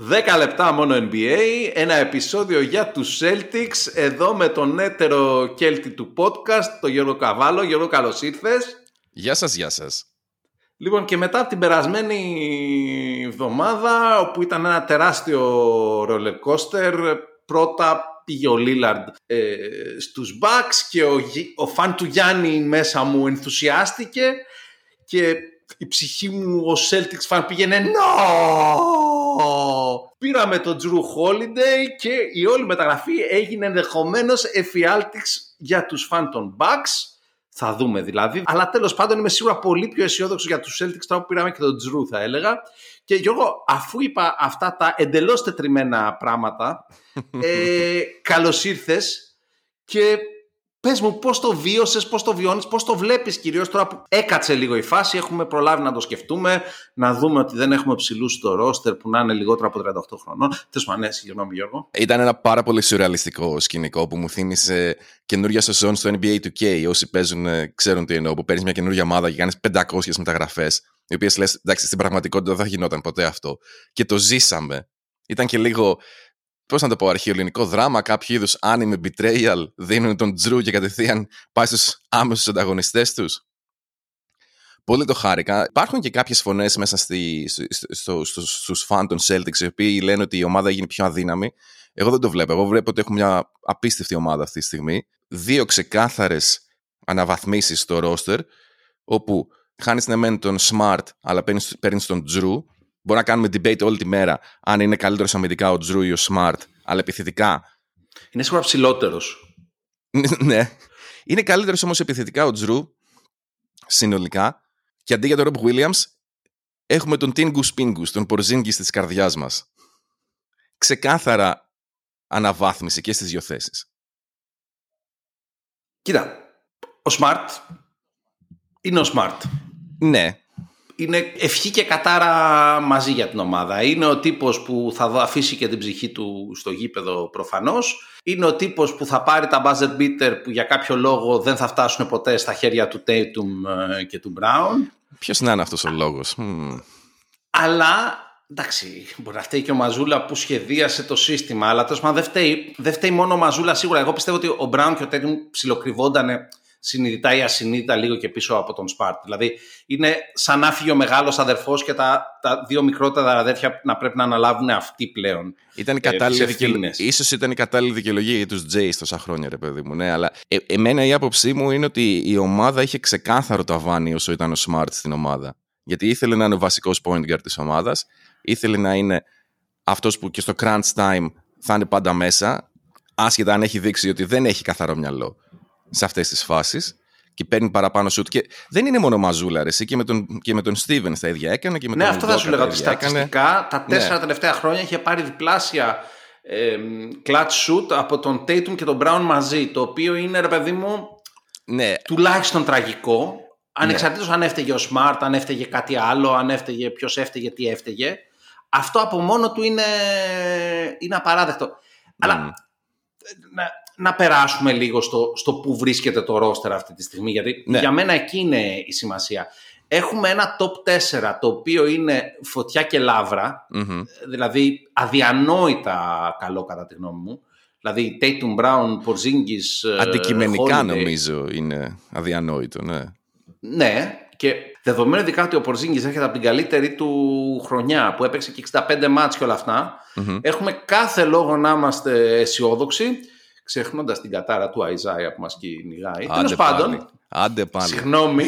10 λεπτά μόνο NBA, ένα επεισόδιο για τους Celtics, εδώ με τον έτερο κέλτη του podcast, τον Γιώργο Καβάλο. Γιώργο, καλώς ήρθες. Γεια σας, γεια σας. Λοιπόν, και μετά από την περασμένη εβδομάδα, όπου ήταν ένα τεράστιο roller coaster, πρώτα πήγε ο Λίλαρντ ε, στους Bucks και ο, ο φαν του Γιάννη μέσα μου ενθουσιάστηκε και η ψυχή μου ο Celtics fan πήγαινε «No!» Πήραμε τον Drew Holiday και η όλη μεταγραφή έγινε ενδεχομένως εφιάλτης για τους φαν των Bucks. Θα δούμε δηλαδή. Αλλά τέλος πάντων είμαι σίγουρα πολύ πιο αισιόδοξο για τους Celtics τώρα που πήραμε και τον Drew θα έλεγα. Και Γιώργο, αφού είπα αυτά τα εντελώς τετριμένα πράγματα, ε, καλώς ήρθες και Πες μου, πώς το βίωσες, πώς το βιώνεις, πώς το βλέπεις κυρίως τώρα που έκατσε λίγο η φάση. Έχουμε προλάβει να το σκεφτούμε, να δούμε ότι δεν έχουμε ψηλούς στο ρόστερ που να είναι λιγότερο από 38 χρονών. Τέλο πάντων, ναι, συγγνώμη, Γιώργο. Ήταν ένα πάρα πολύ σουρεαλιστικό σκηνικό που μου θύμισε καινούργια σεζόν στο NBA 2K. Όσοι παίζουν, ε, ξέρουν τι εννοώ. Που παίρνεις μια καινούργια ομάδα και κάνεις 500 μεταγραφές, οι οποίες λες, εντάξει, στην πραγματικότητα δεν θα γινόταν ποτέ αυτό. Και το ζήσαμε. Ήταν και λίγο Πώς να το πω, αρχαιοελληνικό δράμα, κάποιο είδους anime betrayal, δίνουν τον Τζρου και κατευθείαν πάει στους άμεσους ανταγωνιστές τους. Πολύ το χάρηκα. Υπάρχουν και κάποιες φωνές μέσα στη, στο, στο, στους φαν των Celtics οι οποίοι λένε ότι η ομάδα έγινε πιο αδύναμη. Εγώ δεν το βλέπω. Εγώ βλέπω ότι έχουμε μια απίστευτη ομάδα αυτή τη στιγμή. Δύο ξεκάθαρες αναβαθμίσεις στο roster, όπου χάνεις ναι μεν τον Smart, αλλά παίρνεις τον Τζρου Μπορεί να κάνουμε debate όλη τη μέρα αν είναι καλύτερος αμυντικά ο Τζρου ή ο Smart, αλλά επιθετικά. Είναι σίγουρα ψηλότερος. ναι. Είναι καλύτερος όμως επιθετικά ο Τζρου συνολικά. Και αντί για τον Rob Williams, έχουμε τον Τίνγκους Πίνγκους, τον Πορζίνγκης της καρδιάς μας. Ξεκάθαρα αναβάθμιση και στις δύο θέσεις. Κοίτα, ο Smart είναι ο Smart. Ναι, είναι ευχή και κατάρα μαζί για την ομάδα. Είναι ο τύπος που θα αφήσει και την ψυχή του στο γήπεδο προφανώς. Είναι ο τύπος που θα πάρει τα buzzer beater που για κάποιο λόγο δεν θα φτάσουν ποτέ στα χέρια του Tatum ε, και του Brown. Ποιος να είναι αυτός ο λόγος; Αλλά Εντάξει, μπορεί να φταίει και ο Μαζούλα που σχεδίασε το σύστημα, αλλά τέλος πάντων δεν φταίει, δεν φταίει μόνο ο Μαζούλα σίγουρα. Εγώ πιστεύω ότι ο Μπράουν και ο Τέντιμ ψιλοκρυβόταν συνειδητά ή ασυνείδητα λίγο και πίσω από τον Σπάρτ. Δηλαδή είναι σαν να φύγει ο μεγάλος αδερφός και τα, τα δύο μικρότερα αδέρφια να πρέπει να αναλάβουν αυτοί πλέον. Ήταν η ε, κατάλληλη δικαιολογία. σω ήταν η κατάλληλη δικαιολογία για τους Τζέις τόσα χρόνια, ρε παιδί μου. Ναι, αλλά ε, εμένα η άποψή μου είναι ότι η ομάδα είχε ξεκάθαρο ταβάνι όσο ήταν ο Smart στην ομάδα. Γιατί ήθελε να είναι ο βασικός point guard της ομάδας, ήθελε να είναι αυτός που και στο crunch time θα είναι πάντα μέσα, άσχετα αν έχει δείξει ότι δεν έχει καθαρό μυαλό σε αυτές τις φάσεις και παίρνει παραπάνω σουτ. Και δεν είναι μόνο μαζούλα, ρε, και με τον, και με τον Steven τα ίδια έκανε. Και με ναι, τον αυτό θα σου λέγα. Ότι στατιστικά τα τέσσερα ναι. τελευταία χρόνια είχε πάρει διπλάσια ε, clutch shoot από τον Tatum και τον Brown μαζί. Το οποίο είναι, ρε παιδί μου, ναι. τουλάχιστον τραγικό. Ανεξαρτήτως ναι. αν έφταιγε ο Smart, αν έφταιγε κάτι άλλο, αν έφταιγε ποιος έφταιγε, τι έφταιγε. Αυτό από μόνο του είναι, είναι απαράδεκτο. Αλλά να περάσουμε λίγο στο, στο που βρίσκεται το ρόστερ αυτή τη στιγμή, γιατί ναι. για μένα εκεί είναι η σημασία. Έχουμε ένα top 4 το οποίο είναι φωτιά και λαβρα δηλαδή αδιανόητα καλό κατά τη γνώμη μου. Δηλαδή Tatum Brown, Porzingis, ε, Αντικειμενικά νομίζω είναι αδιανόητο, ναι. Ναι, και δεδομένου ειδικά ότι ο Porzingis έρχεται από την καλύτερη του χρονιά που έπαιξε και 65 μάτς και όλα έχουμε κάθε λόγο να είμαστε αισιόδοξοι ξεχνώντας την κατάρα του Αϊζάια που μας κυνηγάει. Τέλος πάντων. Άντε πάλι. Συγγνώμη,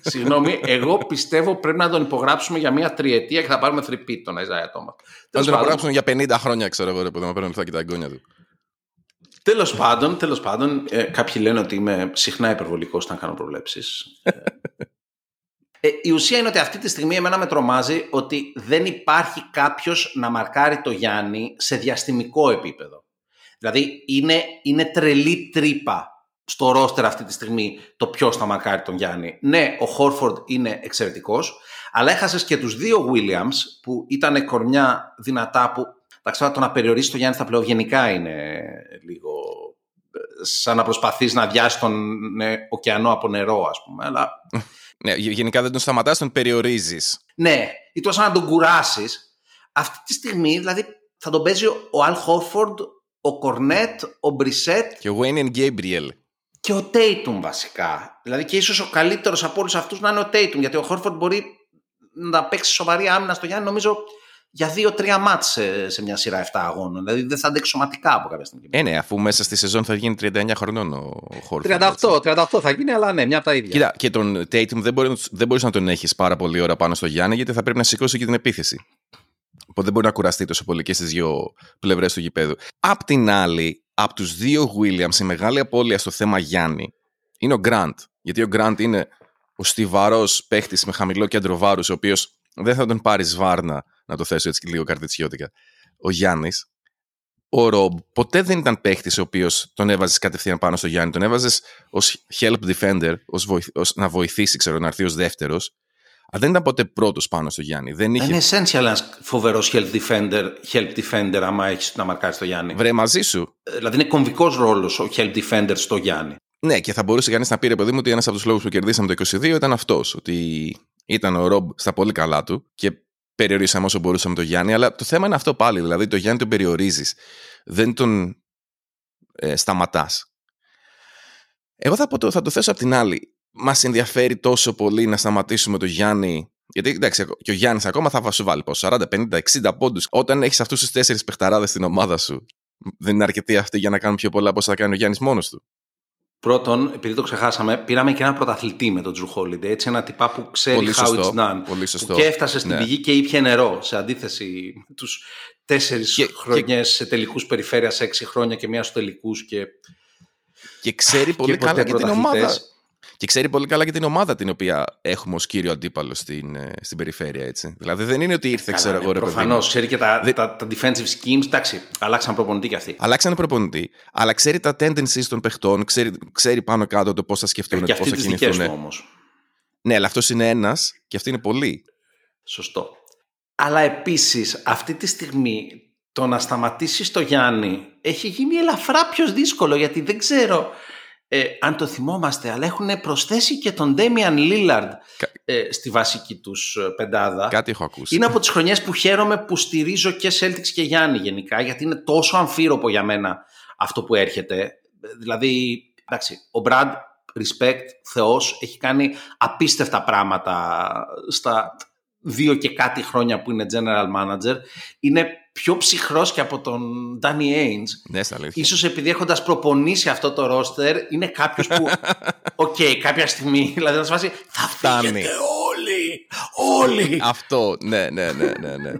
συγγνώμη, εγώ πιστεύω πρέπει να τον υπογράψουμε για μια τριετία και θα πάρουμε θρυπή τον Αϊζάια Τόμα. Θα τον υπογράψουμε για 50 χρόνια, ξέρω εγώ, που δεν παίρνουν και τα εγγόνια του. Τέλος πάντων, τέλος πάντων ε, κάποιοι λένε ότι είμαι συχνά υπερβολικός όταν κάνω προβλέψεις. Ε, η ουσία είναι ότι αυτή τη στιγμή εμένα με τρομάζει ότι δεν υπάρχει κάποιος να μαρκάρει το Γιάννη σε διαστημικό επίπεδο. Δηλαδή είναι, είναι τρελή τρύπα στο ρόστερ αυτή τη στιγμή το ποιος θα μαρκάρει τον Γιάννη. Ναι, ο Χόρφορντ είναι εξαιρετικός, αλλά έχασες και τους δύο Williams που ήταν κορμιά δυνατά που. Εντάξει, το να περιορίσει τον Γιάννη στα πλέον γενικά είναι λίγο ε, σαν να προσπαθείς να διάσει τον ναι, ωκεανό από νερό, ας πούμε. Αλλά... Ναι, γενικά δεν τον σταματάς, τον περιορίζεις. Ναι, ή το σαν να τον κουράσεις. αυτή τη στιγμή δηλαδή θα τον παίζει ο Αλ Χόρφορντ, ο Κορνέτ, ο Μπρισέτ. Και ο Wayne Gabriel. Και ο Τέιτουμ βασικά. Δηλαδή και ίσως ο καλύτερος από όλους αυτούς να είναι ο Τέιτουμ. Γιατί ο Χόρφορντ μπορεί να παίξει σοβαρή άμυνα στο Γιάννη, νομίζω για δύο-τρία μάτς σε, σε, μια σειρά 7 αγώνων. Δηλαδή δεν θα αντέξει σωματικά από κάποια στιγμή. Ε, ναι, αφού μέσα στη σεζόν θα γίνει 39 χρονών ο Χόρφορντ. 38, 38 θα γίνει, αλλά ναι, μια από τα ίδια. Κοίτα, και τον Tatum δεν μπορεί, δεν μπορείς να τον έχεις πάρα πολύ ώρα πάνω στο Γιάννη, γιατί θα πρέπει να σηκώσει και την επίθεση. Οπότε δεν μπορεί να κουραστεί τόσο πολύ και στις δύο πλευρές του γηπέδου. Απ' την άλλη, από τους δύο Williams, η μεγάλη απώλεια στο θέμα Γιάννη είναι ο Grant. Γιατί ο Grant είναι ο στιβαρός παίχτης με χαμηλό κέντρο βάρους, ο οποίος δεν θα τον πάρεις βάρνα, να το θέσω έτσι και λίγο καρτιτσιώτικα. Ο Γιάννης, ο Ρομπ, ποτέ δεν ήταν παίχτης ο οποίος τον έβαζες κατευθείαν πάνω στο Γιάννη. Τον έβαζες ως help defender, ως, να βοηθήσει, ξέρω, να έρθει ως δεύτερος. Αλλά δεν ήταν ποτέ πρώτος πάνω στο Γιάννη. Δεν είχε... Είναι essential ένας φοβερός help defender, help defender, άμα έχεις να μαρκάρεις το Γιάννη. Βρε μαζί σου. Ε, δηλαδή είναι κομβικός ρόλος ο help defender στο Γιάννη. Ναι, και θα μπορούσε κανείς να πει, ρε παιδί μου, ότι ένας από τους λόγους που κερδίσαμε το 22 ήταν αυτός. Ότι ήταν ο Ρομπ στα πολύ καλά του και περιορίσαμε όσο μπορούσαμε τον Γιάννη. Αλλά το θέμα είναι αυτό πάλι. Δηλαδή, το Γιάννη τον περιορίζεις. Δεν τον ε, σταματάς. Εγώ θα, το, θα το θέσω απ' την άλλη. Μας ενδιαφέρει τόσο πολύ να σταματήσουμε τον Γιάννη. Γιατί εντάξει, και ο Γιάννης ακόμα θα σου βάλει πόσο, 40, 50, 60 πόντους. Όταν έχεις αυτούς τους τέσσερις παιχταράδες στην ομάδα σου, δεν είναι αρκετοί αυτοί για να κάνουν πιο πολλά από όσα θα κάνει ο Γιάννης μόνος του. Πρώτον, επειδή το ξεχάσαμε, πήραμε και ένα πρωταθλητή με τον Τζου Χόλιντε. Έτσι, ένα τυπά που ξέρει Πολύ how σωστό, it's done. πολύ σωστό. Που και έφτασε στην Ναι. πηγή και ήπια νερό. Σε αντίθεση με τους τέσσερις Και- χρονιές σε τελικούς περιφέρειας, έξι χρόνια και μία στους τελικούς. Και, Και ξέρει πολύ και ποτέ καλά και την πρωταθλητές. ομάδα. Και ξέρει πολύ καλά και την ομάδα την οποία έχουμε ως κύριο αντίπαλο στην, ε, στην περιφέρεια. Έτσι. Δηλαδή δεν είναι ότι ήρθε, ξέρω εγώ, ρε παιδί μου. Προφανώς ξέρει και τα, Δεν- τα, τα defensive schemes. Εντάξει, αλλάξαν προπονητή κι αυτοί. Αλλάξανε προπονητή, αλλά ξέρει τα tendencies των παιχτών, ξέρει, ξέρει πάνω κάτω το πώς θα σκεφτούν, και πώς αυτοί θα τις δικές κινηθούν. του όμως. Ναι, αλλά αυτός είναι ένας και αυτή είναι πολλοί. Σωστό. Αλλά επίσης αυτή τη στιγμή το να σταματήσει το Γιάννη έχει γίνει ελαφρά πιο δύσκολο γιατί δεν ξέρω ε, αν το θυμόμαστε αλλά έχουν προσθέσει και τον Damian Lillard Κα- ε, στη βασική τους ε, πεντάδα. Κάτι έχω ακούσει. Είναι από τις χρονιές που χαίρομαι που στηρίζω και Celtics και Γιάννη γενικά γιατί είναι τόσο αμφίροπο για μένα αυτό που έρχεται. Δηλαδή, εντάξει, ο Brad, respect, θεός, έχει κάνει απίστευτα πράγματα στα δύο και κάτι χρόνια που είναι general manager. Είναι πιο ψυχρός και από τον Danny Ainge. Ναι, στα αλήθεια. Ίσως επειδή έχοντας προπονήσει αυτό το roster είναι κάποιος που, οκ, κάποια στιγμή, δηλαδή να σου βάζει, θα Φτάνει. φύγετε όλοι, όλοι. Αυτό, ναι, ναι, ναι, ναι. ναι.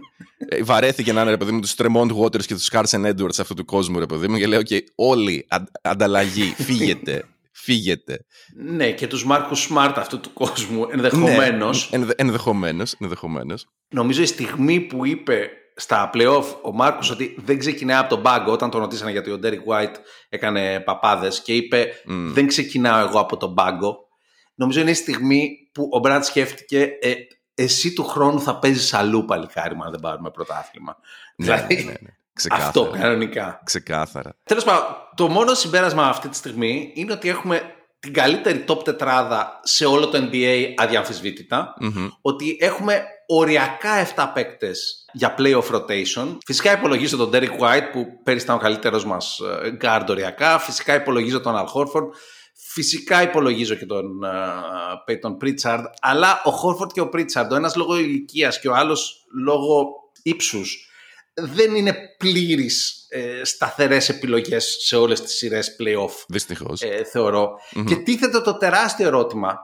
Ε, βαρέθηκε να είναι ρε παιδί μου τους Tremont Waters και τους Carson Edwards αυτού του κόσμου, ρε παιδί μου, και λέω: OK, όλοι αν- ανταλλαγή, φύγετε. Φύγετε. Ναι, και τους Μάρκους Smart αυτού του κόσμου ενδεχομένως. Ναι, ενδε, ενδεχομένως, ενδεχομένως. Νομίζω η στιγμή που είπε στα playoff ο Μάρκος ότι δεν ξεκινάει από τον πάγκο όταν τον ρωτήσανε γιατί ο Derek White έκανε παπάδες και είπε Μμ. δεν ξεκινάω εγώ από τον πάγκο. Νομίζω είναι η στιγμή που ο Μπραντ σκέφτηκε ε, εσύ του χρόνου θα παίζεις αλλού παλικάρι αν δεν πάρουμε πρωτάθλημα. Ναι, δηλαδή ναι, ναι, ναι. Ξεκάθαρα. αυτό κανονικά. Ξεκάθαρα. Τέλος πάντων, το μόνο συμπέρασμα αυτή τη στιγμή είναι ότι έχουμε την καλύτερη top τετράδα σε όλο το NBA αδιαμφισβήτητα. Μμμ. Ότι έχουμε οριακά 7 παίκτες για playoff rotation. Φυσικά υπολογίζω τον Derek White που πέρυσι ήταν ο καλύτερος μας guard οριακά. Φυσικά υπολογίζω τον Al Horford. Φυσικά υπολογίζω και τον uh, Peyton Pritchard. Αλλά ο Horford και ο Pritchard, ο ένας λόγω ηλικίας και ο άλλος λόγω ύψους, δεν είναι πλήρεις ε, σταθερές επιλογές σε όλες τις σειρές playoff Δυστυχώς. ε, θεωρώ. Και τίθεται το τεράστιο ερώτημα.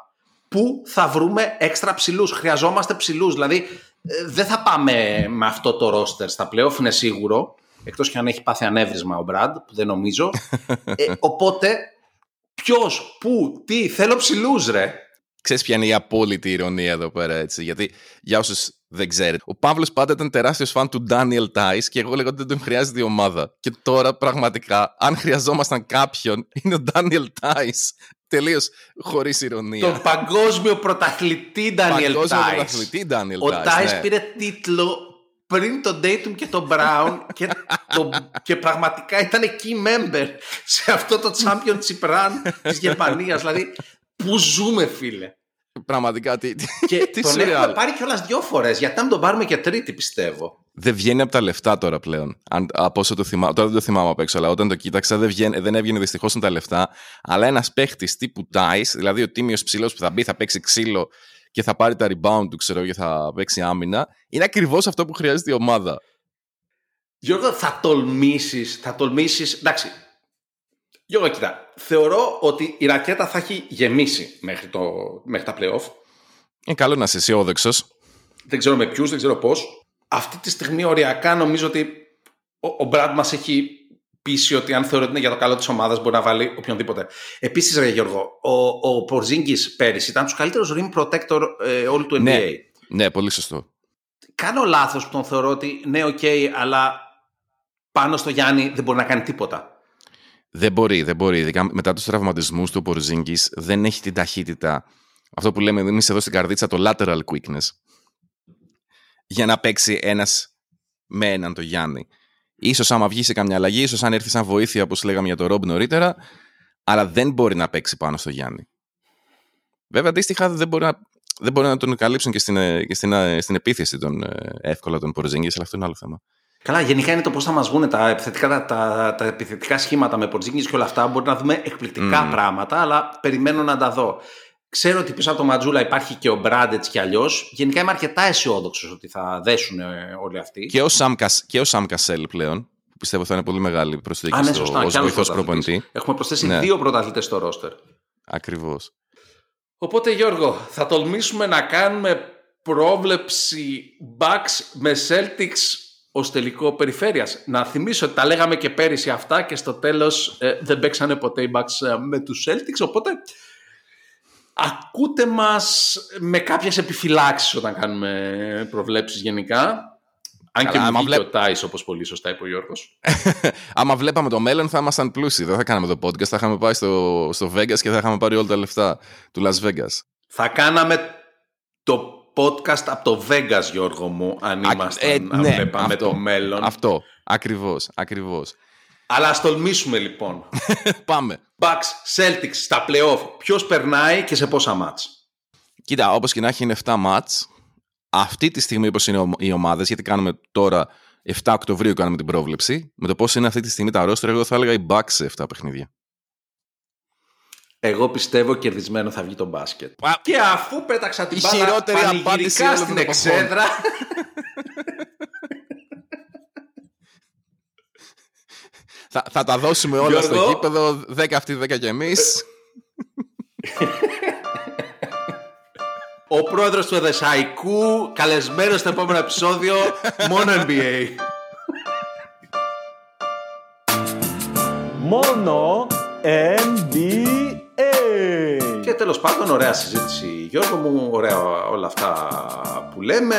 Πού θα βρούμε έξτρα ψηλούς; Χρειαζόμαστε ψηλούς. Δηλαδή, ε, δεν θα πάμε με αυτό το ρόστερ στα playoff, είναι σίγουρο. Εκτός και αν έχει πάθει ανέβρισμα ο Μπραντ, που δεν νομίζω. ε, οπότε, ποιος, πού, τι, θέλω ψηλούς, ρε. Ξέρεις ποια είναι η απόλυτη ηρωνία εδώ πέρα, έτσι. Γιατί για όσου δεν ξέρετε, ο Παύλος πάντα ήταν τεράστιος φαν του Daniel Tice και εγώ λέγω ότι δεν τον χρειάζεται η ομάδα. Και τώρα πραγματικά, αν χρειαζόμασταν κάποιον, είναι ο Daniel Tice. Τελείως χωρίς ηρωνία. Τον παγκόσμιο πρωταθλητή Daniel Παγκόσμιο Tice. πρωταθλητή Daniel Ο Tice. Tice ναι. πήρε τίτλο πριν τον Dayton και τον Brown και, το, και πραγματικά ήταν key member σε αυτό το championship run της Γερμανίας. Δηλαδή, πού ζούμε φίλε. Πραγματικά τι. τι- Και τι τον surreal. έχουμε πάρει κιόλας δυο φορές, γιατί αν τον πάρουμε και τρίτη πιστεύω. δεν βγαίνει από τα λεφτά τώρα πλέον. Αν, από όσο το θυμάμαι, τώρα δεν το θυμάμαι απ' έξω, αλλά όταν το κοίταξα δεν, βγαίνει, δεν έβγαινε δυστυχώς τα λεφτά. Αλλά ένας παίχτης τύπου Dice, δηλαδή ο τίμιος ψηλός που θα μπει, θα παίξει ξύλο και θα πάρει τα rebound του, ξέρω, και θα παίξει άμυνα, είναι ακριβώς αυτό που χρειάζεται η ομάδα. Γιώργο, θα τολμήσει, θα τολμήσει. Εντάξει. Γιώργο, κοίτα. Θεωρώ ότι η ρακέτα θα έχει γεμίσει μέχρι, το, μέχρι τα playoff. Είναι καλό να είσαι αισιόδοξος. Δεν ξέρω με ποιους, δεν ξέρω πώς. Αυτή τη στιγμή οριακά νομίζω ότι ο, ο Brad μας έχει πείσει ότι αν θεωρεί ότι είναι για το καλό της ομάδας μπορεί να βάλει οποιονδήποτε. Επίσης, Ρε Γιώργο, ο, ο Πορζίνγκης πέρυσι ήταν τους καλύτερους rim protector ε, όλου του NBA. Ναι, ναι, πολύ σωστό. Κάνω λάθος που τον θεωρώ ότι ναι, OK, okay, αλλά πάνω στο Γιάννη δεν μπορεί να κάνει τίποτα. Δεν μπορεί, δεν μπορεί. Ειδικά μετά τους τραυματισμούς του Πορζίνγκης δεν έχει την ταχύτητα. Αυτό που λέμε εμείς εδώ στην καρδίτσα, το lateral quickness. Για να παίξει ένας με έναν το Γιάννη. Ίσως άμα βγει σε καμιά αλλαγή, ίσως αν έρθει σαν βοήθεια, όπως λέγαμε για το Ρομπ νωρίτερα, αλλά δεν μπορεί να παίξει πάνω στο Γιάννη. Βέβαια, αντίστοιχα δεν μπορεί να, δεν μπορεί να τον καλύψουν και στην, και στην, στην επίθεση τον, εύκολα τον Πορζίνγκης, αλλά αυτό είναι άλλο θέμα. Καλά, γενικά είναι το πώς θα μας βγουν τα επιθετικά, τα, τα, τα επιθετικά σχήματα με Πορτζίνγκη και όλα αυτά. Μπορεί να δούμε εκπληκτικά mm. πράγματα, αλλά περιμένω να τα δω. Ξέρω ότι πίσω από το Ματζούλα υπάρχει και ο Μπράντετς και αλλιώς. Γενικά είμαι αρκετά αισιόδοξος ότι θα δέσουν ε, όλοι αυτοί. Και ο Σαμ, και ο Σαμ Κασέλ πλέον, που πιστεύω θα είναι πολύ μεγάλη προσθήκη ναι, στο, ως βοηθός προπονητή. Έχουμε προσθέσει ναι. δύο πρωταθλητές στο ρόστερ. Ακριβώς. Οπότε Γιώργο, θα τολμήσουμε να κάνουμε πρόβλεψη Bucks με Celtics ως τελικό περιφέρειας. Να θυμίσω ότι τα λέγαμε και πέρυσι αυτά και στο τέλος ε, δεν παίξανε ποτέ οι Bucks ε, με τους Celtics, οπότε ακούτε μας με κάποιες επιφυλάξεις όταν κάνουμε προβλέψεις γενικά. Αν και μου βγήκε ο Τάις, όπως πολύ σωστά είπε ο Γιώργος. άμα βλέπαμε το μέλλον θα ήμασταν πλούσιοι. Δεν θα κάναμε το podcast, θα είχαμε πάει στο, στο Vegas και θα είχαμε πάρει όλα τα λεφτά του Las Vegas. Θα κάναμε το podcast από το Vegas, Γιώργο μου, αν ήμασταν, ε, αν ναι, βλέπαμε το μέλλον. Αυτό, ακριβώς, ακριβώς. Αλλά ας τολμήσουμε λοιπόν. Πάμε. Bucks, Celtics στα playoff. Ποιος περνάει και σε πόσα μάτς; Κοίτα, όπως και να έχει είναι 7 μάτς. Αυτή τη στιγμή όπως είναι οι ομάδες, γιατί κάνουμε τώρα 7 Οκτωβρίου κάνουμε την πρόβλεψη. Με το πώς είναι αυτή τη στιγμή τα ρόστρα, εγώ θα έλεγα οι Bucks σε 7 παιχνίδια. Εγώ πιστεύω κερδισμένο θα βγει το μπάσκετ. Και αφού πέταξα την μπάλα χειρότερη απάντηση στην εξέδρα... θα, θα τα δώσουμε όλα Γιώργο... στο γήπεδο, 10 αυτοί, 10 κι εμείς. Ο πρόεδρος του Εδεσαϊκού, καλεσμένος στο επόμενο επεισόδιο, μόνο NBA. Μόνο NBA. Και τέλος πάντων, ωραία συζήτηση Γιώργο μου, ωραία όλα αυτά που λέμε.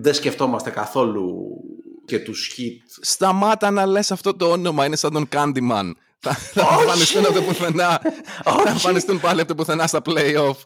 Δεν σκεφτόμαστε καθόλου και τους hit. Σταμάτα να λες αυτό το όνομα, είναι σαν τον Candyman. Θα εμφανιστούν από το πουθενά. Θα εμφανιστούν πάλι από το πουθενά στα playoff.